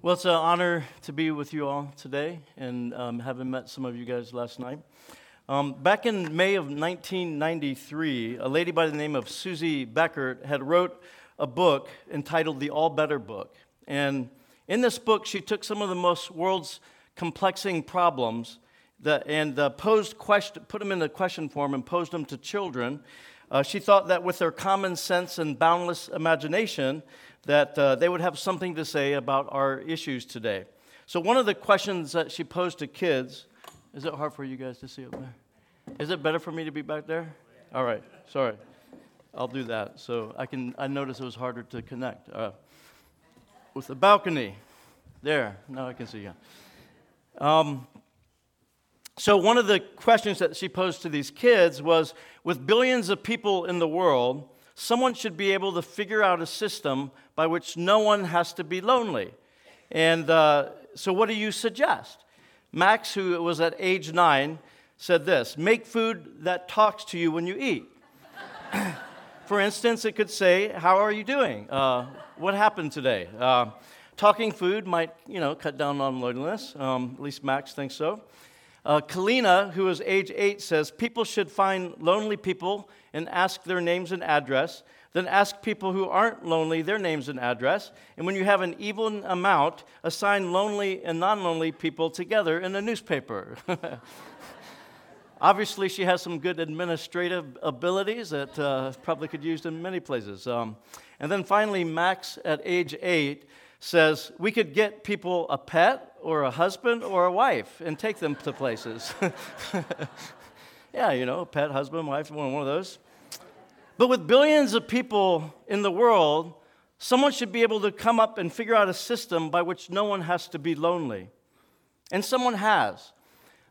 Well, it's an honor to be with you all today and um, having met some of you guys last night. Um, back in May of 1993, a lady by the name of Susie Becker had wrote a book entitled The All Better Book. And in this book, she took some of the most world's complexing problems that, and uh, posed question, put them in a question form and posed them to children. Uh, she thought that with their common sense and boundless imagination, that uh, they would have something to say about our issues today. So one of the questions that she posed to kids, is it hard for you guys to see up there? Is it better for me to be back there? All right, sorry. I'll do that. So I can. I noticed it was harder to connect uh, with the balcony. There, now I can see you. Um, so, one of the questions that she posed to these kids was with billions of people in the world, someone should be able to figure out a system by which no one has to be lonely. And uh, so, what do you suggest? Max, who was at age nine, said this Make food that talks to you when you eat. For instance, it could say, How are you doing? Uh, what happened today? Uh, talking food might, you know, cut down on loneliness. Um, at least Max thinks so. Uh, Kalina, who is age eight, says people should find lonely people and ask their names and address. Then ask people who aren't lonely their names and address. And when you have an even amount, assign lonely and non lonely people together in a newspaper. Obviously, she has some good administrative abilities that uh, probably could use in many places. Um, and then finally, Max at age eight says we could get people a pet or a husband or a wife and take them to places. yeah, you know, pet, husband, wife, one of those. But with billions of people in the world, someone should be able to come up and figure out a system by which no one has to be lonely. And someone has.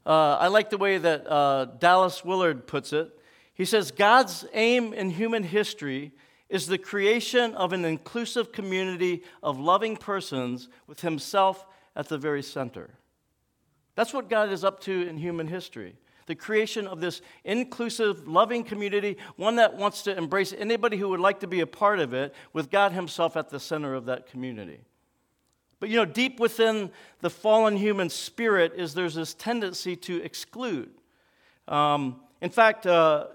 Uh, I like the way that uh, Dallas Willard puts it. He says, God's aim in human history is the creation of an inclusive community of loving persons with Himself at the very center. That's what God is up to in human history. The creation of this inclusive, loving community, one that wants to embrace anybody who would like to be a part of it, with God Himself at the center of that community. But you know, deep within the fallen human spirit is there's this tendency to exclude. Um, in fact, uh,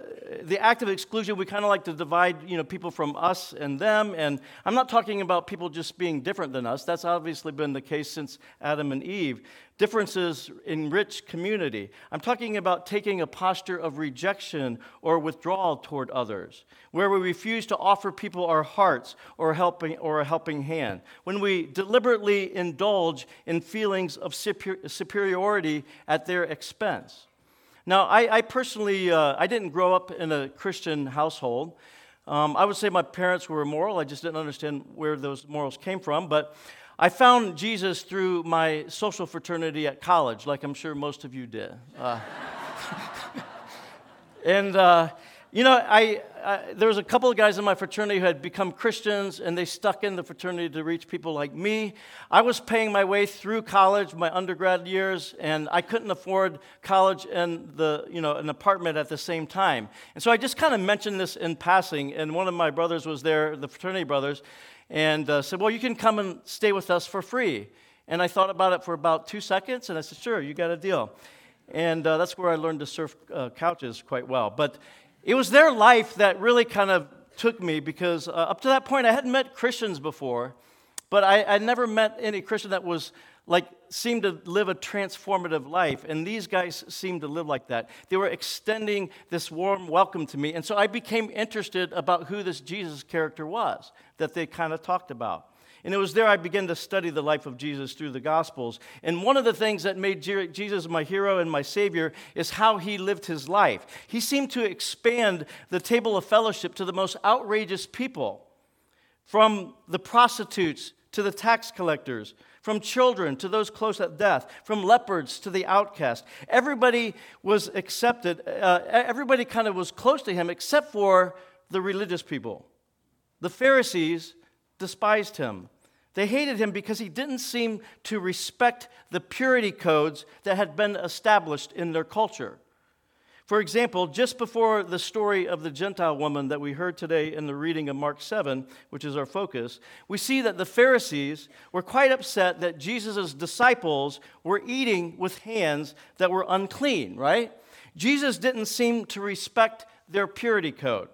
the act of exclusion, we kind of like to divide you know, people from us and them. And I'm not talking about people just being different than us. That's obviously been the case since Adam and Eve. Differences enrich community. I'm talking about taking a posture of rejection or withdrawal toward others, where we refuse to offer people our hearts or, helping, or a helping hand. When we deliberately indulge in feelings of superiority at their expense. Now, I, I personally, uh, I didn't grow up in a Christian household. Um, I would say my parents were moral. I just didn't understand where those morals came from. But I found Jesus through my social fraternity at college, like I'm sure most of you did. Uh, and, uh, you know, I, I, there was a couple of guys in my fraternity who had become Christians, and they stuck in the fraternity to reach people like me. I was paying my way through college, my undergrad years, and I couldn't afford college and the, you know, an apartment at the same time. And so I just kind of mentioned this in passing, and one of my brothers was there, the fraternity brothers, and uh, said, "Well, you can come and stay with us for free." And I thought about it for about two seconds, and I said, "Sure, you got a deal." And uh, that's where I learned to surf uh, couches quite well. But it was their life that really kind of took me because uh, up to that point I hadn't met Christians before, but I, I never met any Christian that was like seemed to live a transformative life and these guys seemed to live like that. They were extending this warm welcome to me and so i became interested about who this jesus character was that they kind of talked about and it was there I began to study the life of Jesus through the Gospels. And one of the things that made Jesus my hero and my Savior is how he lived his life. He seemed to expand the table of fellowship to the most outrageous people, from the prostitutes to the tax collectors, from children to those close at death, from lepers to the outcast. Everybody was accepted, uh, everybody kind of was close to him except for the religious people. The Pharisees despised him. They hated him because he didn't seem to respect the purity codes that had been established in their culture. For example, just before the story of the Gentile woman that we heard today in the reading of Mark 7, which is our focus, we see that the Pharisees were quite upset that Jesus' disciples were eating with hands that were unclean, right? Jesus didn't seem to respect their purity code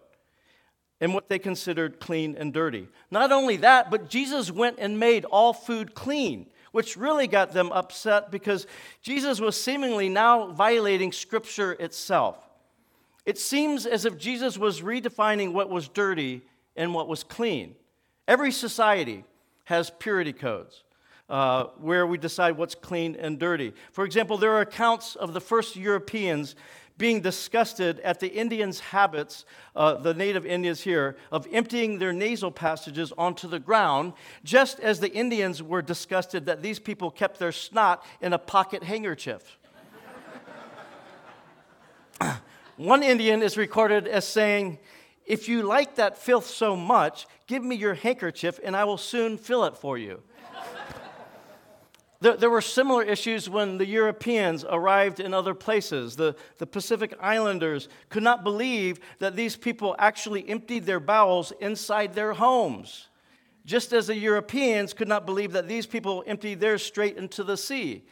and what they considered clean and dirty. Not only that, but Jesus went and made all food clean, which really got them upset because Jesus was seemingly now violating Scripture itself. It seems as if Jesus was redefining what was dirty and what was clean. Every society has purity codes. Uh, where we decide what's clean and dirty. For example, there are accounts of the first Europeans being disgusted at the Indians' habits, uh, the native Indians here, of emptying their nasal passages onto the ground, just as the Indians were disgusted that these people kept their snot in a pocket handkerchief. One Indian is recorded as saying, If you like that filth so much, give me your handkerchief and I will soon fill it for you. There, there, were similar issues when the Europeans arrived in other places. The, the Pacific Islanders could not believe that these people actually emptied their bowels inside their homes, just as the Europeans could not believe that these people emptied theirs straight into the sea.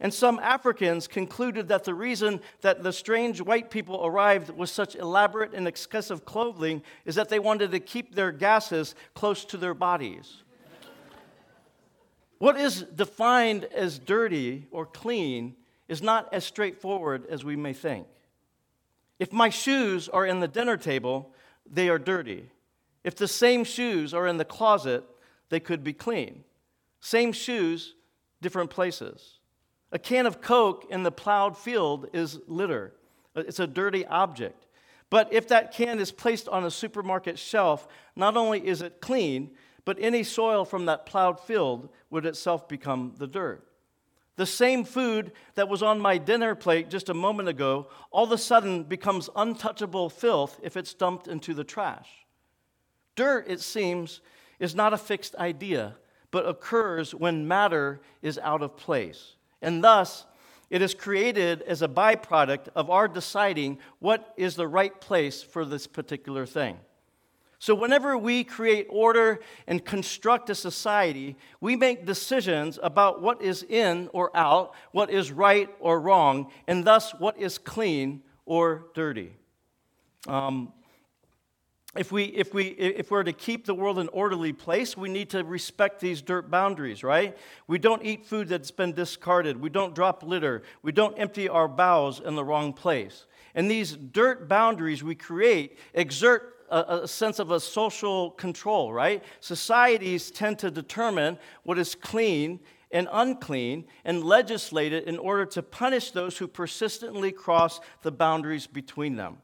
And some Africans concluded that the reason that the strange white people arrived with such elaborate and excessive clothing is that they wanted to keep their gases close to their bodies. What is defined as dirty or clean is not as straightforward as we may think. If my shoes are in the dinner table, they are dirty. If the same shoes are in the closet, they could be clean. Same shoes, different places. A can of Coke in the plowed field is litter, it's a dirty object. But if that can is placed on a supermarket shelf, not only is it clean, but any soil from that plowed field would itself become the dirt. The same food that was on my dinner plate just a moment ago all of a sudden becomes untouchable filth if it's dumped into the trash. Dirt, it seems, is not a fixed idea, but occurs when matter is out of place. And thus, it is created as a byproduct of our deciding what is the right place for this particular thing. So, whenever we create order and construct a society, we make decisions about what is in or out, what is right or wrong, and thus what is clean or dirty. Um, if, we, if, we, if we're to keep the world an orderly place, we need to respect these dirt boundaries, right? We don't eat food that's been discarded. We don't drop litter. We don't empty our bowels in the wrong place. And these dirt boundaries we create exert a, a sense of a social control, right? Societies tend to determine what is clean and unclean and legislate it in order to punish those who persistently cross the boundaries between them.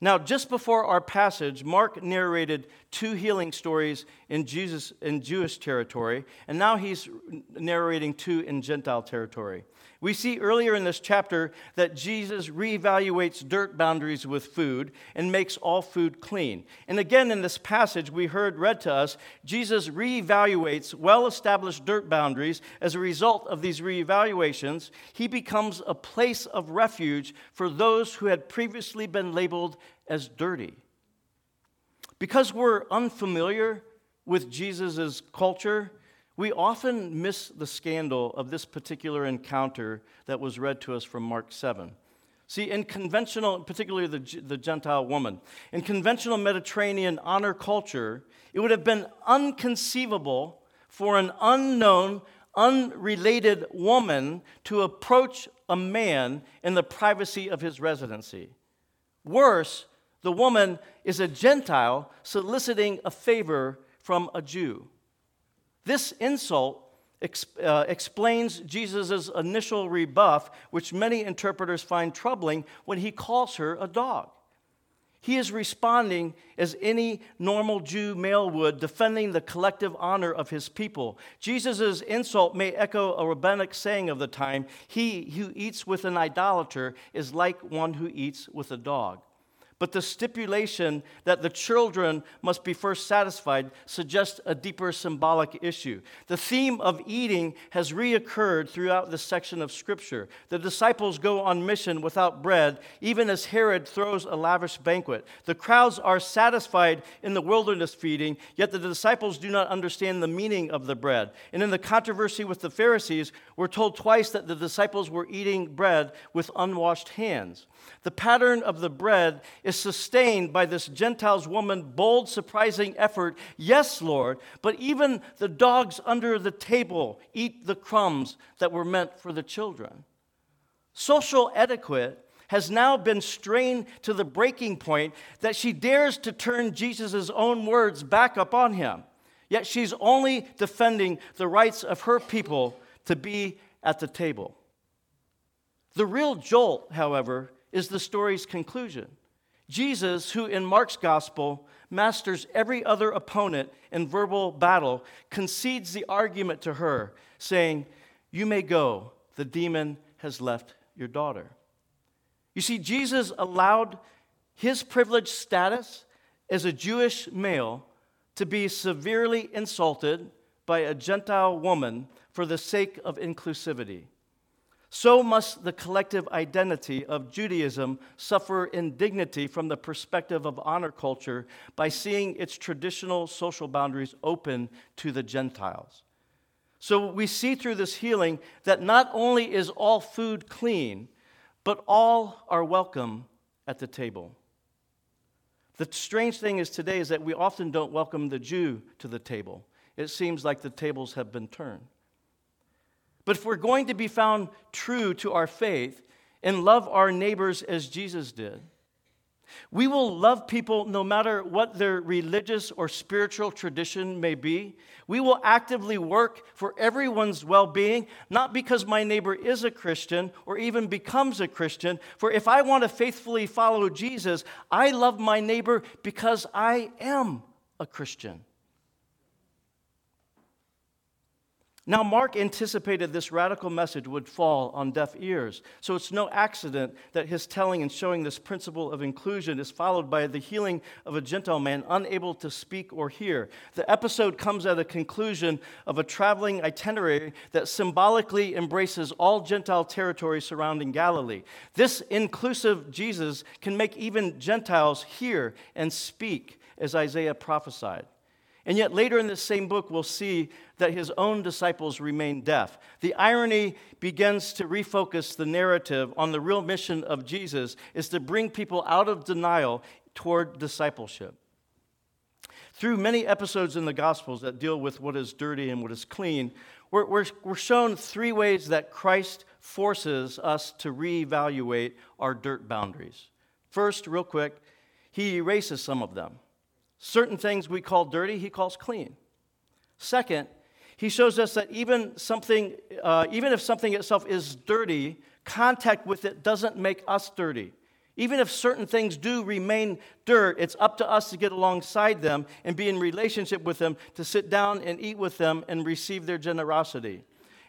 Now, just before our passage, Mark narrated two healing stories in Jesus in Jewish territory, and now he's narrating two in Gentile territory. We see earlier in this chapter that Jesus reevaluates dirt boundaries with food and makes all food clean. And again, in this passage we heard read to us, Jesus reevaluates well established dirt boundaries. As a result of these reevaluations, he becomes a place of refuge for those who had previously been labeled as dirty. Because we're unfamiliar with Jesus' culture, we often miss the scandal of this particular encounter that was read to us from Mark 7. See, in conventional, particularly the, the Gentile woman, in conventional Mediterranean honor culture, it would have been unconceivable for an unknown, unrelated woman to approach a man in the privacy of his residency. Worse, the woman is a Gentile soliciting a favor from a Jew. This insult uh, explains Jesus' initial rebuff, which many interpreters find troubling when he calls her a dog. He is responding as any normal Jew male would, defending the collective honor of his people. Jesus' insult may echo a rabbinic saying of the time He who eats with an idolater is like one who eats with a dog. But the stipulation that the children must be first satisfied suggests a deeper symbolic issue. The theme of eating has reoccurred throughout this section of Scripture. The disciples go on mission without bread, even as Herod throws a lavish banquet. The crowds are satisfied in the wilderness feeding, yet the disciples do not understand the meaning of the bread. And in the controversy with the Pharisees, we're told twice that the disciples were eating bread with unwashed hands. The pattern of the bread is sustained by this Gentiles woman bold, surprising effort. Yes, Lord, but even the dogs under the table eat the crumbs that were meant for the children. Social etiquette has now been strained to the breaking point that she dares to turn Jesus' own words back upon him. Yet she's only defending the rights of her people to be at the table. The real jolt, however, is the story's conclusion. Jesus, who in Mark's gospel masters every other opponent in verbal battle, concedes the argument to her, saying, You may go, the demon has left your daughter. You see, Jesus allowed his privileged status as a Jewish male to be severely insulted by a Gentile woman for the sake of inclusivity so must the collective identity of Judaism suffer indignity from the perspective of honor culture by seeing its traditional social boundaries open to the Gentiles. So we see through this healing that not only is all food clean, but all are welcome at the table. The strange thing is today is that we often don't welcome the Jew to the table. It seems like the tables have been turned. But if we're going to be found true to our faith and love our neighbors as Jesus did, we will love people no matter what their religious or spiritual tradition may be. We will actively work for everyone's well being, not because my neighbor is a Christian or even becomes a Christian. For if I want to faithfully follow Jesus, I love my neighbor because I am a Christian. Now, Mark anticipated this radical message would fall on deaf ears. So it's no accident that his telling and showing this principle of inclusion is followed by the healing of a Gentile man unable to speak or hear. The episode comes at a conclusion of a traveling itinerary that symbolically embraces all Gentile territory surrounding Galilee. This inclusive Jesus can make even Gentiles hear and speak, as Isaiah prophesied. And yet, later in this same book, we'll see that his own disciples remain deaf. The irony begins to refocus the narrative on the real mission of Jesus is to bring people out of denial toward discipleship. Through many episodes in the Gospels that deal with what is dirty and what is clean, we're, we're, we're shown three ways that Christ forces us to reevaluate our dirt boundaries. First, real quick, he erases some of them. Certain things we call dirty, he calls clean. Second, he shows us that even something, uh, even if something itself is dirty, contact with it doesn't make us dirty. Even if certain things do remain dirt, it's up to us to get alongside them and be in relationship with them, to sit down and eat with them and receive their generosity.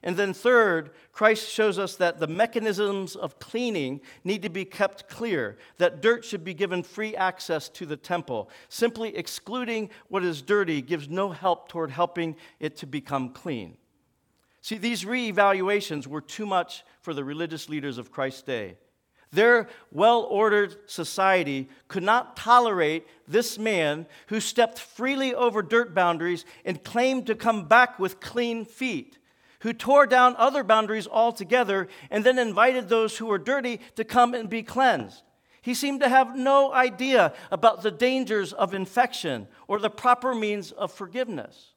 And then, third, Christ shows us that the mechanisms of cleaning need to be kept clear, that dirt should be given free access to the temple. Simply excluding what is dirty gives no help toward helping it to become clean. See, these reevaluations were too much for the religious leaders of Christ's day. Their well ordered society could not tolerate this man who stepped freely over dirt boundaries and claimed to come back with clean feet who tore down other boundaries altogether and then invited those who were dirty to come and be cleansed. He seemed to have no idea about the dangers of infection or the proper means of forgiveness.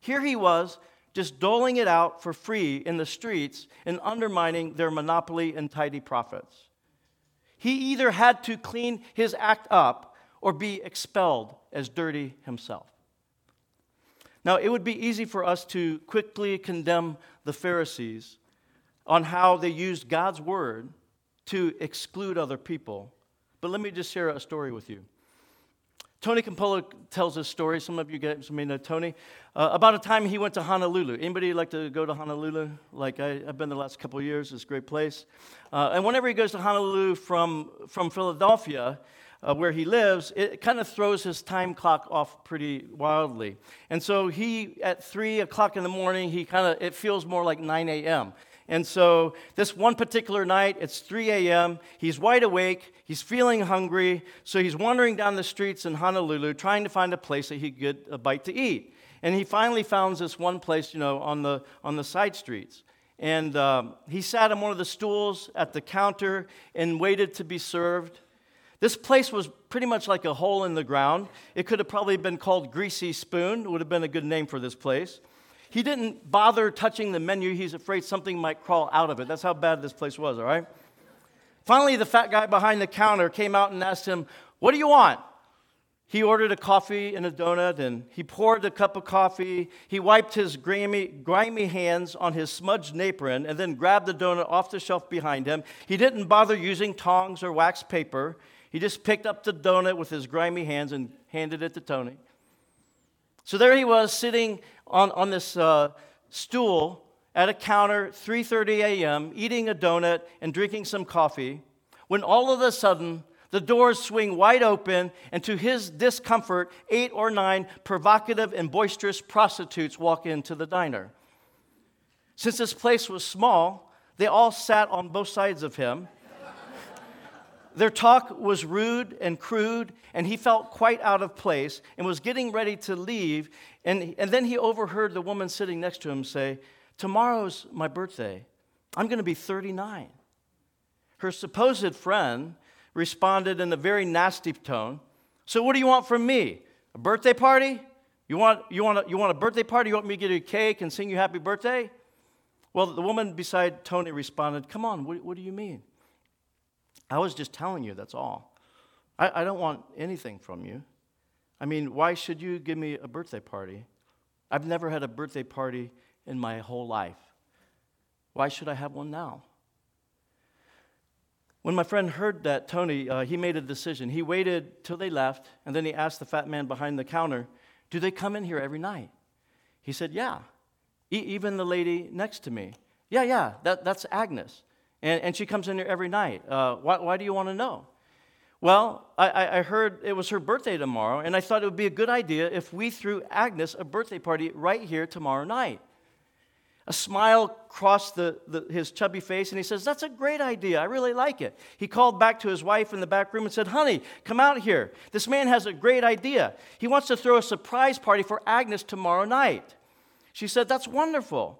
Here he was, just doling it out for free in the streets and undermining their monopoly and tidy profits. He either had to clean his act up or be expelled as dirty himself. Now, it would be easy for us to quickly condemn the Pharisees on how they used God's word to exclude other people. But let me just share a story with you. Tony Campolo tells this story. Some of you guys may know Tony. Uh, about a time he went to Honolulu. Anybody like to go to Honolulu? Like I, have been the last couple years. It's a great place. Uh, and whenever he goes to Honolulu from, from Philadelphia, uh, where he lives, it kind of throws his time clock off pretty wildly. And so he, at 3 o'clock in the morning, he kind of, it feels more like 9 a.m. And so this one particular night, it's 3 a.m., he's wide awake, he's feeling hungry, so he's wandering down the streets in Honolulu trying to find a place that he could get a bite to eat. And he finally found this one place, you know, on the, on the side streets. And um, he sat on one of the stools at the counter and waited to be served. This place was pretty much like a hole in the ground. It could have probably been called Greasy Spoon, it would have been a good name for this place. He didn't bother touching the menu. He's afraid something might crawl out of it. That's how bad this place was, all right? Finally, the fat guy behind the counter came out and asked him, What do you want? He ordered a coffee and a donut, and he poured a cup of coffee. He wiped his grimy, grimy hands on his smudged apron and then grabbed the donut off the shelf behind him. He didn't bother using tongs or wax paper. He just picked up the donut with his grimy hands and handed it to Tony. So there he was sitting on, on this uh, stool at a counter, 3:30 a.m., eating a donut and drinking some coffee, when all of a sudden the doors swing wide open, and to his discomfort, eight or nine provocative and boisterous prostitutes walk into the diner. Since this place was small, they all sat on both sides of him their talk was rude and crude, and he felt quite out of place and was getting ready to leave. And, and then he overheard the woman sitting next to him say, Tomorrow's my birthday. I'm going to be 39. Her supposed friend responded in a very nasty tone So, what do you want from me? A birthday party? You want, you, want a, you want a birthday party? You want me to get you a cake and sing you happy birthday? Well, the woman beside Tony responded, Come on, what, what do you mean? I was just telling you, that's all. I, I don't want anything from you. I mean, why should you give me a birthday party? I've never had a birthday party in my whole life. Why should I have one now? When my friend heard that, Tony, uh, he made a decision. He waited till they left, and then he asked the fat man behind the counter, Do they come in here every night? He said, Yeah. E- even the lady next to me. Yeah, yeah, that, that's Agnes. And, and she comes in here every night. Uh, why, why do you want to know? Well, I, I heard it was her birthday tomorrow, and I thought it would be a good idea if we threw Agnes a birthday party right here tomorrow night. A smile crossed the, the, his chubby face, and he says, That's a great idea. I really like it. He called back to his wife in the back room and said, Honey, come out here. This man has a great idea. He wants to throw a surprise party for Agnes tomorrow night. She said, That's wonderful.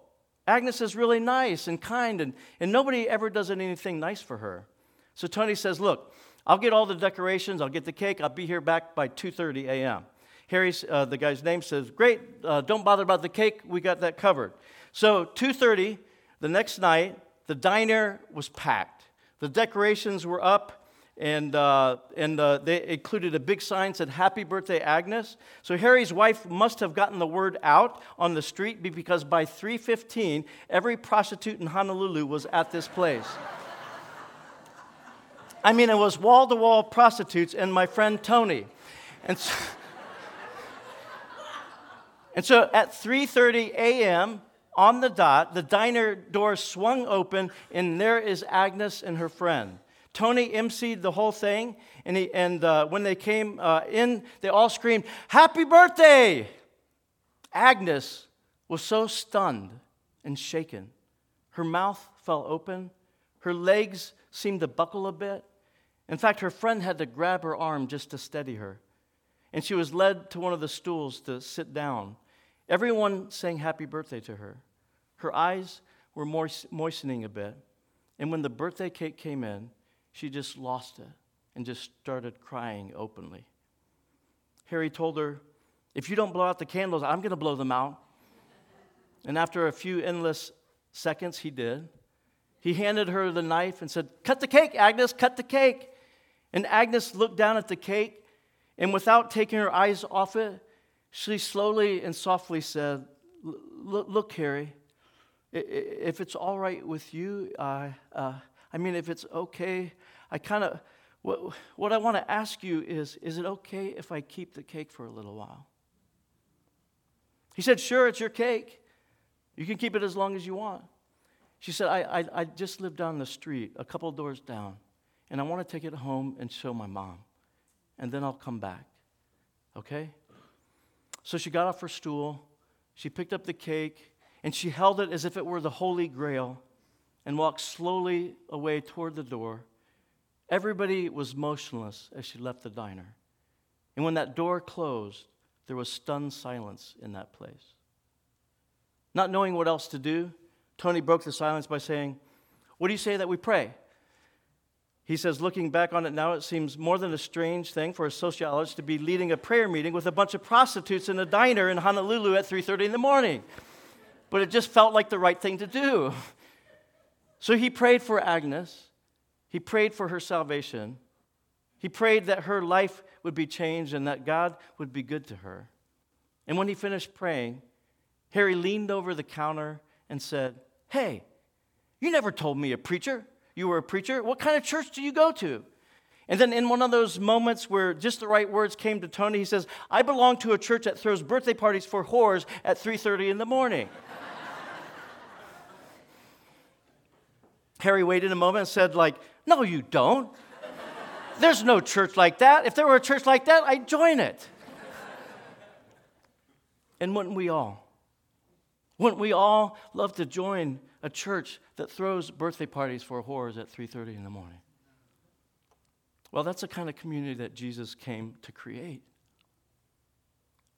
Agnes is really nice and kind, and, and nobody ever does anything nice for her. So Tony says, Look, I'll get all the decorations, I'll get the cake, I'll be here back by 2.30 a.m. Harry, uh, the guy's name, says, Great, uh, don't bother about the cake, we got that covered. So 2.30, the next night, the diner was packed. The decorations were up, and, uh, and uh, they included a big sign said happy birthday agnes. So harry's wife must have gotten the word out on the street because by 3.15 every prostitute in honolulu was at this place. I mean it was wall-to-wall prostitutes and my friend tony. And so, and so at 3.30 a.m on the dot the diner door swung open and there is agnes and her friend Tony emceed the whole thing, and, he, and uh, when they came uh, in, they all screamed, Happy birthday! Agnes was so stunned and shaken. Her mouth fell open, her legs seemed to buckle a bit. In fact, her friend had to grab her arm just to steady her. And she was led to one of the stools to sit down. Everyone sang happy birthday to her. Her eyes were moistening a bit. And when the birthday cake came in, she just lost it and just started crying openly. Harry told her, If you don't blow out the candles, I'm going to blow them out. And after a few endless seconds, he did. He handed her the knife and said, Cut the cake, Agnes, cut the cake. And Agnes looked down at the cake, and without taking her eyes off it, she slowly and softly said, Look, Harry, if it's all right with you, uh, uh, I mean, if it's okay, I kind of, what, what I want to ask you is is it okay if I keep the cake for a little while? He said, Sure, it's your cake. You can keep it as long as you want. She said, I, I, I just live down the street, a couple doors down, and I want to take it home and show my mom. and then I'll come back. Okay? So she got off her stool, she picked up the cake, and she held it as if it were the Holy Grail and walked slowly away toward the door. Everybody was motionless as she left the diner. And when that door closed, there was stunned silence in that place. Not knowing what else to do, Tony broke the silence by saying, What do you say that we pray? He says, looking back on it now, it seems more than a strange thing for a sociologist to be leading a prayer meeting with a bunch of prostitutes in a diner in Honolulu at 3:30 in the morning. But it just felt like the right thing to do. So he prayed for Agnes. He prayed for her salvation. He prayed that her life would be changed and that God would be good to her. And when he finished praying, Harry leaned over the counter and said, Hey, you never told me a preacher. You were a preacher. What kind of church do you go to? And then in one of those moments where just the right words came to Tony, he says, I belong to a church that throws birthday parties for whores at 3:30 in the morning. Harry waited a moment and said, like, no, you don't. There's no church like that. If there were a church like that, I'd join it. and wouldn't we all? Wouldn't we all love to join a church that throws birthday parties for whores at 3:30 in the morning? Well, that's the kind of community that Jesus came to create.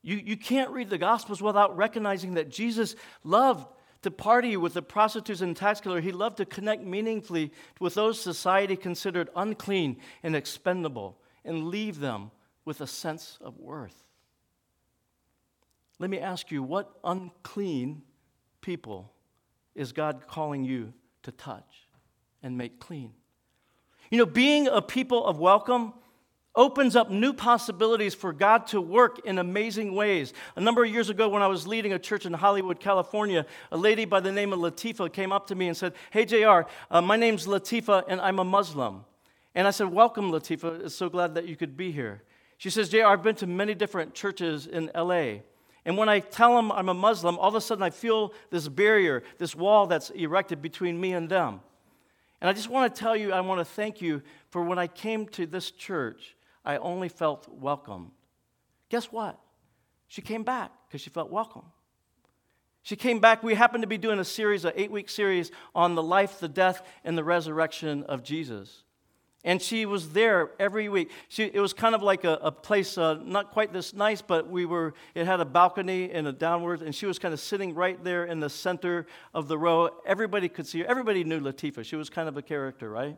You, you can't read the Gospels without recognizing that Jesus loved to party with the prostitutes and tax killer. He loved to connect meaningfully with those society considered unclean and expendable and leave them with a sense of worth. Let me ask you what unclean people is God calling you to touch and make clean? You know, being a people of welcome opens up new possibilities for God to work in amazing ways. A number of years ago, when I was leading a church in Hollywood, California, a lady by the name of Latifa came up to me and said, Hey, JR, uh, my name's Latifa and I'm a Muslim. And I said, Welcome, Latifa. It's so glad that you could be here. She says, JR, I've been to many different churches in LA. And when I tell them I'm a Muslim, all of a sudden I feel this barrier, this wall that's erected between me and them. And I just want to tell you, I want to thank you for when I came to this church, I only felt welcome. Guess what? She came back because she felt welcome. She came back. We happened to be doing a series, an eight week series on the life, the death, and the resurrection of Jesus. And she was there every week. She, it was kind of like a, a place, uh, not quite this nice, but we were, it had a balcony and a downward, and she was kind of sitting right there in the center of the row. Everybody could see her. Everybody knew Latifa. She was kind of a character, right?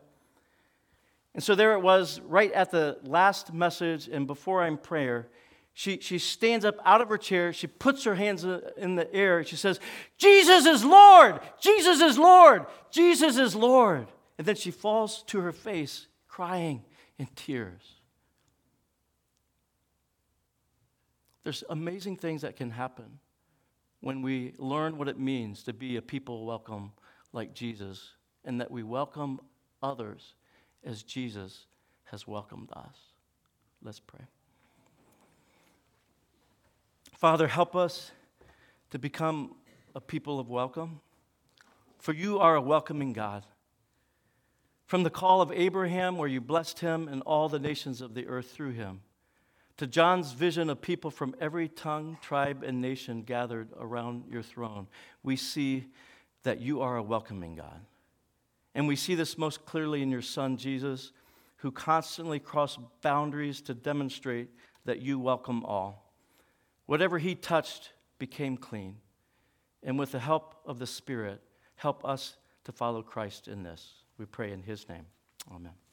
And so there it was, right at the last message and before I'm prayer. She, she stands up out of her chair. She puts her hands uh, in the air. She says, Jesus is Lord! Jesus is Lord! Jesus is Lord! And then she falls to her face, crying in tears. There's amazing things that can happen when we learn what it means to be a people welcome like Jesus and that we welcome others as Jesus has welcomed us. Let's pray. Father, help us to become a people of welcome, for you are a welcoming God. From the call of Abraham, where you blessed him and all the nations of the earth through him, to John's vision of people from every tongue, tribe, and nation gathered around your throne, we see that you are a welcoming God. And we see this most clearly in your son, Jesus, who constantly crossed boundaries to demonstrate that you welcome all. Whatever he touched became clean. And with the help of the Spirit, help us to follow Christ in this. We pray in his name. Amen.